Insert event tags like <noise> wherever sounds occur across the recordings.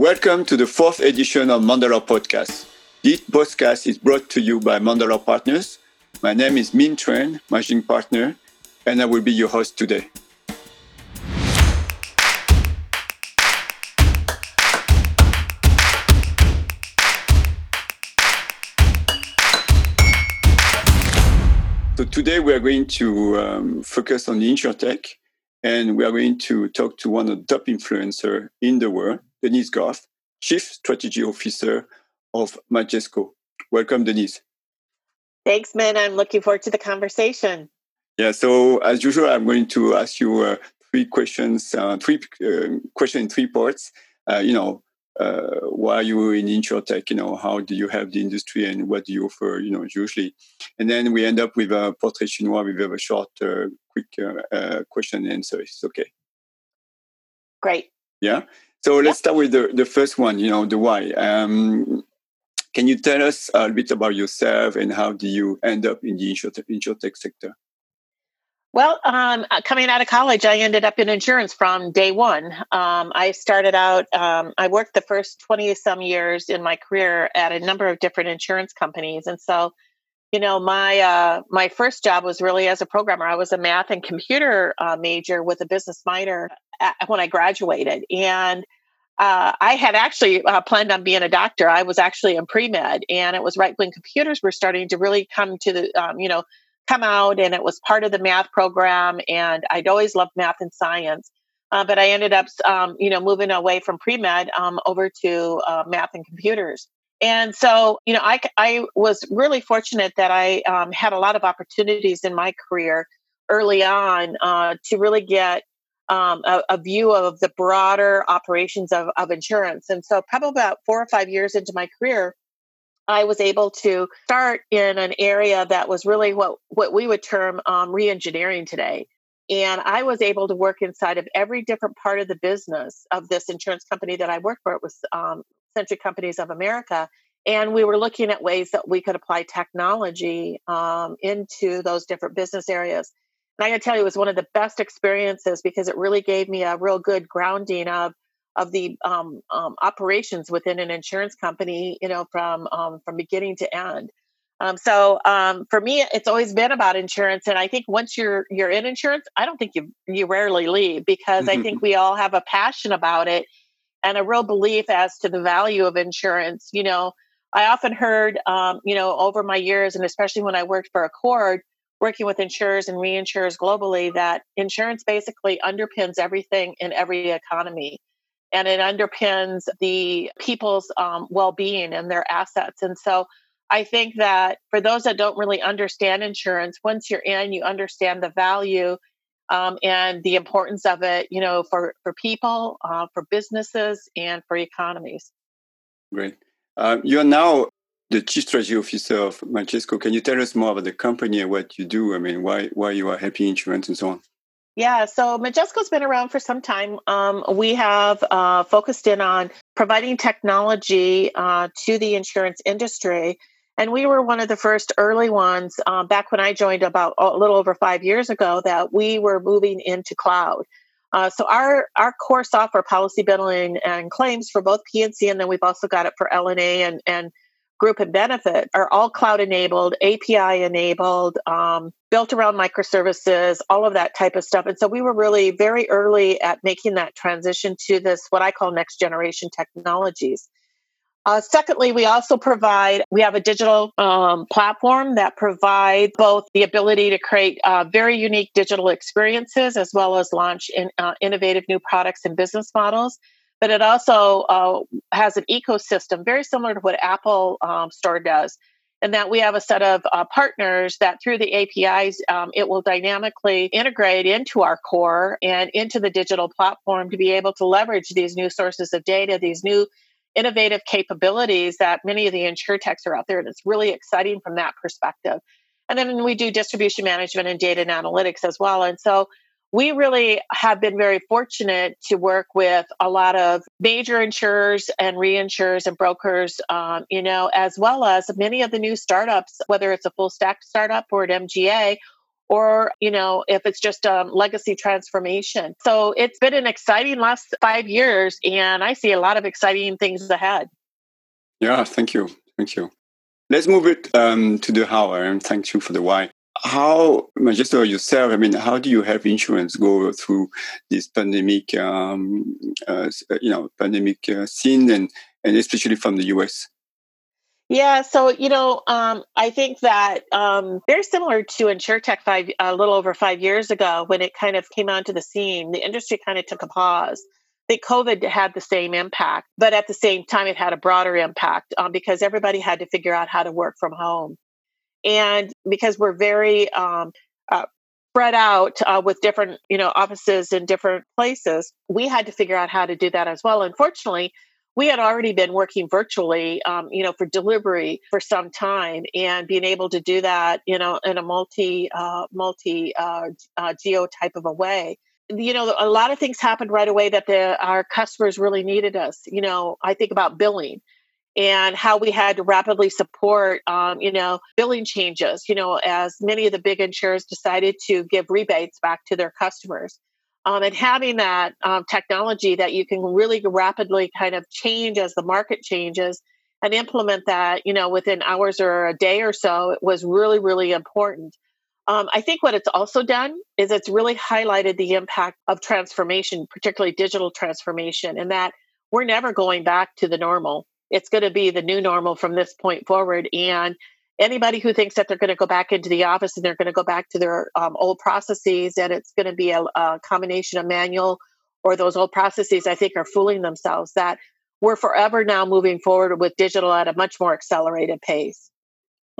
Welcome to the fourth edition of Mandalore Podcast. This podcast is brought to you by Mandalore Partners. My name is Minh Truyen, managing partner, and I will be your host today. So today we are going to um, focus on the insurtech, and we are going to talk to one of the top influencers in the world, Denise Garth, Chief Strategy Officer of Majesco. Welcome, Denise. Thanks, man. I'm looking forward to the conversation. Yeah. So as usual, I'm going to ask you uh, three questions, uh, three uh, questions in three parts. Uh, you know, uh, why are you in insurtech? You know, how do you help the industry, and what do you offer? You know, usually, and then we end up with a portrait chinois with a short, uh, quick question and answer. It's okay. Great. Yeah. So let's start with the, the first one, you know, the why. Um, can you tell us a bit about yourself and how do you end up in the insurtech, sector? Well, um, uh, coming out of college, I ended up in insurance from day one. Um, I started out, um, I worked the first 20 some years in my career at a number of different insurance companies. And so, you know, my uh, my first job was really as a programmer. I was a math and computer uh, major with a business minor when I graduated. And uh, I had actually uh, planned on being a doctor. I was actually in pre med, and it was right when computers were starting to really come to the, um, you know, come out, and it was part of the math program. And I'd always loved math and science, uh, but I ended up, um, you know, moving away from pre med um, over to uh, math and computers. And so, you know, I, I was really fortunate that I um, had a lot of opportunities in my career early on uh, to really get um, a, a, view of the broader operations of, of insurance. And so, probably about four or five years into my career, I was able to start in an area that was really what, what we would term um, reengineering today. And I was able to work inside of every different part of the business of this insurance company that I worked for. It was um, Century Companies of America. And we were looking at ways that we could apply technology um, into those different business areas. And I got to tell you, it was one of the best experiences because it really gave me a real good grounding of of the um, um, operations within an insurance company, you know, from um, from beginning to end. Um, so um, for me, it's always been about insurance, and I think once you're you're in insurance, I don't think you you rarely leave because I think we all have a passion about it and a real belief as to the value of insurance. You know, I often heard, um, you know, over my years, and especially when I worked for ACORD, working with insurers and reinsurers globally that insurance basically underpins everything in every economy and it underpins the people's um, well-being and their assets and so i think that for those that don't really understand insurance once you're in you understand the value um, and the importance of it you know for for people uh, for businesses and for economies great uh, you're now the chief strategy officer of Majesco. Can you tell us more about the company and what you do? I mean, why why you are helping insurance and so on? Yeah, so Majesco's been around for some time. Um, we have uh, focused in on providing technology uh, to the insurance industry. And we were one of the first early ones uh, back when I joined about a little over five years ago that we were moving into cloud. Uh, so our our core software, policy billing and claims for both P&C, then we've also got it for L&A and and group and benefit are all cloud enabled, API enabled, um, built around microservices, all of that type of stuff. And so we were really very early at making that transition to this, what I call next generation technologies. Uh, secondly, we also provide, we have a digital um, platform that provides both the ability to create uh, very unique digital experiences as well as launch in, uh, innovative new products and business models but it also uh, has an ecosystem very similar to what Apple um, Store does. And that we have a set of uh, partners that through the APIs, um, it will dynamically integrate into our core and into the digital platform to be able to leverage these new sources of data, these new innovative capabilities that many of the insure techs are out there. And it's really exciting from that perspective. And then we do distribution management and data and analytics as well. And so we really have been very fortunate to work with a lot of major insurers and reinsurers and brokers, um, you know, as well as many of the new startups, whether it's a full stack startup or an MGA or you know if it's just a legacy transformation. So it's been an exciting last five years and i see a lot of exciting things ahead. Yeah thank you. Thank you. Let's move it um, to the how and thank you for the why. How Magister yourself i mean how do you have insurance go through this pandemic um, uh, you know pandemic uh, scene and and especially from the us yeah, so you know, um, I think that um, very similar to InsurTech five a little over five years ago when it kind of came onto the scene, the industry kind of took a pause. I think COVID had the same impact, but at the same time, it had a broader impact um, because everybody had to figure out how to work from home, and because we're very um, uh, spread out uh, with different you know offices in different places, we had to figure out how to do that as well. Unfortunately we had already been working virtually, um, you know, for delivery for some time, and being able to do that, you know, in a multi uh, multi uh, uh, geo type of a way. You know, a lot of things happened right away that the, our customers really needed us. You know, I think about billing and how we had to rapidly support, um, you know, billing changes. You know, as many of the big insurers decided to give rebates back to their customers um, and having that um, technology that you can really rapidly kind of change as the market changes and implement that you know within hours or a day or so it was really really important. Um, i think what it's also done is it's really highlighted the impact of transformation particularly digital transformation and that we're never going back to the normal. It's going to be the new normal from this point forward and anybody who thinks that they're going to go back into the office and they're going to go back to their um, old processes and it's going to be a, a, combination of manual or those old processes, I think are fooling themselves that we're forever now moving forward with digital at a much more accelerated pace.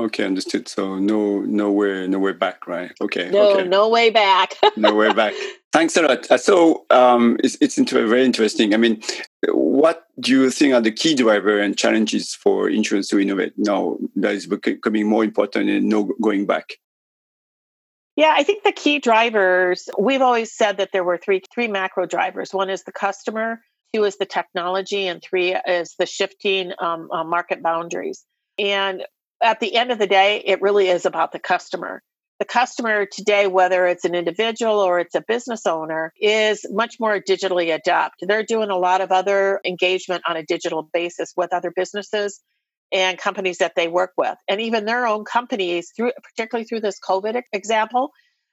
Okay, understood. So no, nowhere, way back, right? Okay. No, okay. no way back. <laughs> no way back. Thanks a lot. Uh, so um, it's it's very interesting. I mean, what do you think are the key driver and challenges for insurance to innovate now that is becoming more important and no going back? Yeah, I think the key drivers, we've always said that there were three three macro drivers. One is the customer, two is the technology, and three is the shifting um, uh, market boundaries. And at the end of the day, it really is about the customer the customer today, whether it's an individual or it's a business owner, is much more digitally adept. They're doing a lot of other engagement on a digital basis with other businesses and companies that they work with. And even their own companies, through particularly through this COVID example,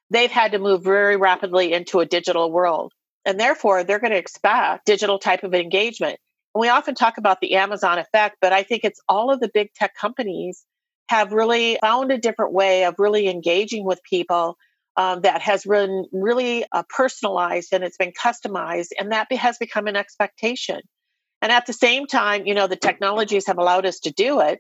they've had to move very rapidly into a digital world. And therefore, they're going to expect digital type of engagement. And we often talk about the Amazon effect, but I think it's all of the big tech companies have really found a different way of really engaging with people um, that has been really uh, personalized and it's been customized, and that has become an expectation. And at the same time, you know, the technologies have allowed us to do it.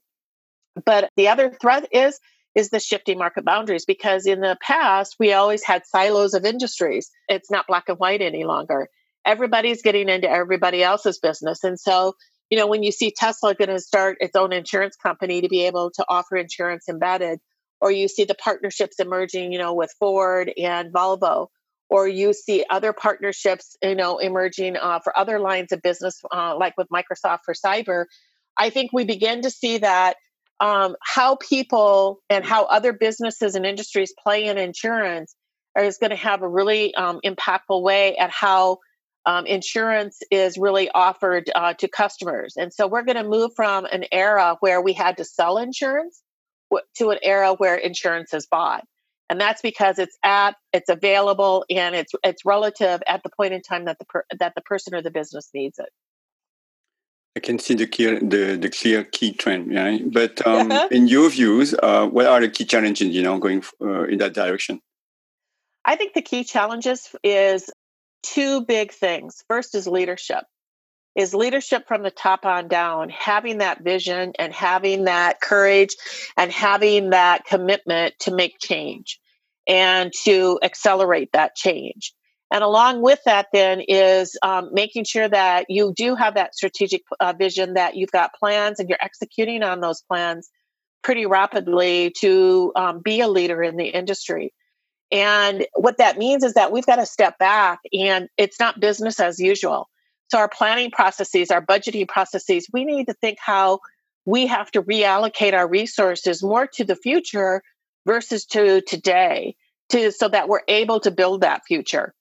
But the other threat is is the shifting market boundaries because in the past we always had silos of industries. It's not black and white any longer. Everybody's getting into everybody else's business. And so you know, when you see Tesla going to start its own insurance company to be able to offer insurance embedded, or you see the partnerships emerging, you know, with Ford and Volvo, or you see other partnerships, you know, emerging uh, for other lines of business, uh, like with Microsoft for cyber. I think we begin to see that um, how people and how other businesses and industries play in insurance is going to have a really um, impactful way at how um, insurance is really offered uh, to customers. And so we're going to move from an era where we had to sell insurance to an era where insurance is bought. And that's because it's at, it's available, and it's it's relative at the point in time that the per, that the person or the business needs it. I can see the clear the, the clear key trend, right? But um, in your views, uh, what are the key challenges? You know, going uh, in that direction. I think the key challenges is two big things. First is leadership. Is leadership from the top on down, having that vision and having that courage and having that commitment to make change and to accelerate that change. And along with that, then, is um, making sure that you do have that strategic uh, vision, that you've got plans and you're executing on those plans pretty rapidly to um, be a leader in the industry. And what that means is that we've got to step back and it's not business as usual. So, our planning processes, our budgeting processes, we need to think how we have to reallocate our resources more to the future versus to today. to so that we're able to build that future.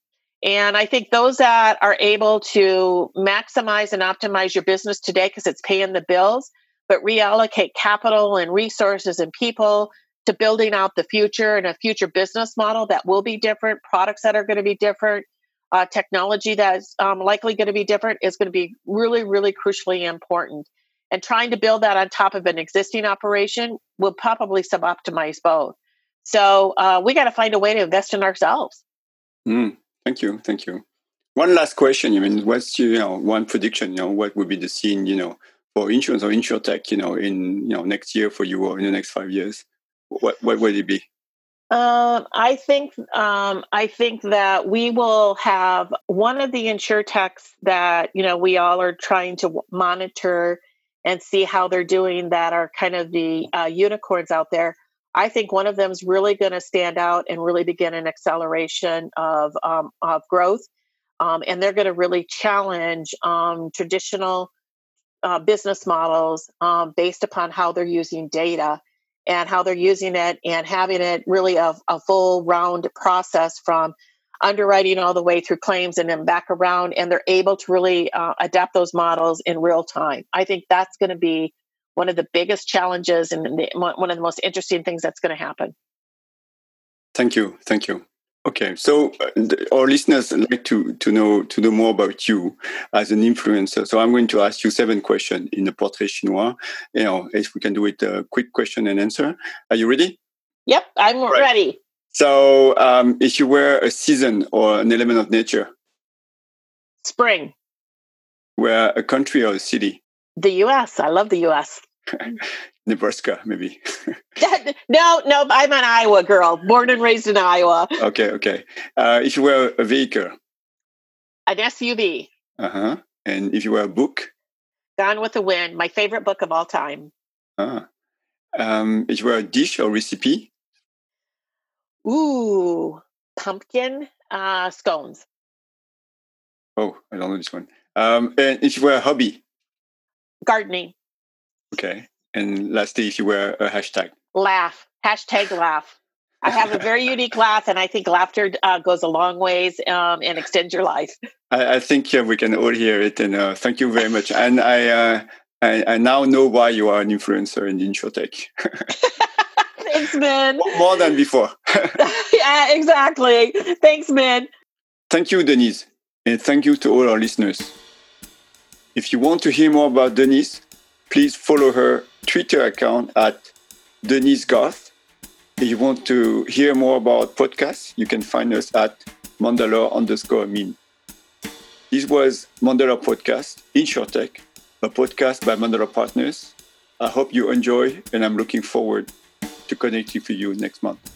And I think those that are able to maximize and optimize your business today because it's paying the bills, but reallocate capital and resources and people to building out the future and a future business model that will be different, products that are going to be different, uh, technology that's um, likely going to be different is going to be really, really crucially important. And trying to build that on top of an existing operation will probably sub-optimize both. So uh, we got to find a way to invest in ourselves. Mm, thank you, thank you. One last question. I mean, what's you know one prediction? You know, what would be the scene? You know, for insurance or insurtech? You know, in you know next year for you or in the next five years, what what would it be? Um, I think um, I think that we will have one of the insure techs that you know we all are trying to monitor and see how they're doing. That are kind of the uh, unicorns out there. I think one of them is really going to stand out and really begin an acceleration of um, of growth, um, and they're going to really challenge um, traditional uh, business models um, based upon how they're using data and how they're using it and having it really a, a full round process from underwriting all the way through claims and then back around and they're able to really uh, adapt those models in real time. I think that's going to be one of the biggest challenges and the, one of the most interesting things that's going to happen. Thank you. Thank you Okay, so uh, our listeners like to, to know to know more about you as an influencer. So I'm going to ask you seven questions in the portrait chinois. You know, if we can do it, a quick question and answer. Are you ready? Yep, I'm right. ready. So, um, if you were a season or an element of nature, spring. Were a country or a city? The U.S. I love the U.S. <laughs> Nebraska, maybe. <laughs> no, no, I'm an Iowa girl, born and raised in Iowa. Okay, okay. Uh, if you were a vehicle, an SUV. Uh huh. And if you were a book, Gone with the Wind, my favorite book of all time. Ah. Um, if you were a dish or recipe, ooh, pumpkin uh, scones. Oh, I don't know this one. Um, and if you were a hobby, gardening. Okay. And lastly, if you were a hashtag, laugh. Hashtag laugh. I have a very <laughs> unique laugh, and I think laughter uh, goes a long ways um, and extends your life. I, I think yeah, we can all hear it, and uh, thank you very much. And I, uh, I, I, now know why you are an influencer in InsurTech. <laughs> Thanks, man. More than before. <laughs> yeah, exactly. Thanks, man. Thank you, Denise, and thank you to all our listeners. If you want to hear more about Denise, please follow her Twitter account at Denise Garth. If you want to hear more about podcasts, you can find us at Mandalore underscore mean. This was Mandalore Podcast, InsurTech, a podcast by Mandalore Partners. I hope you enjoy, and I'm looking forward to connecting with you next month.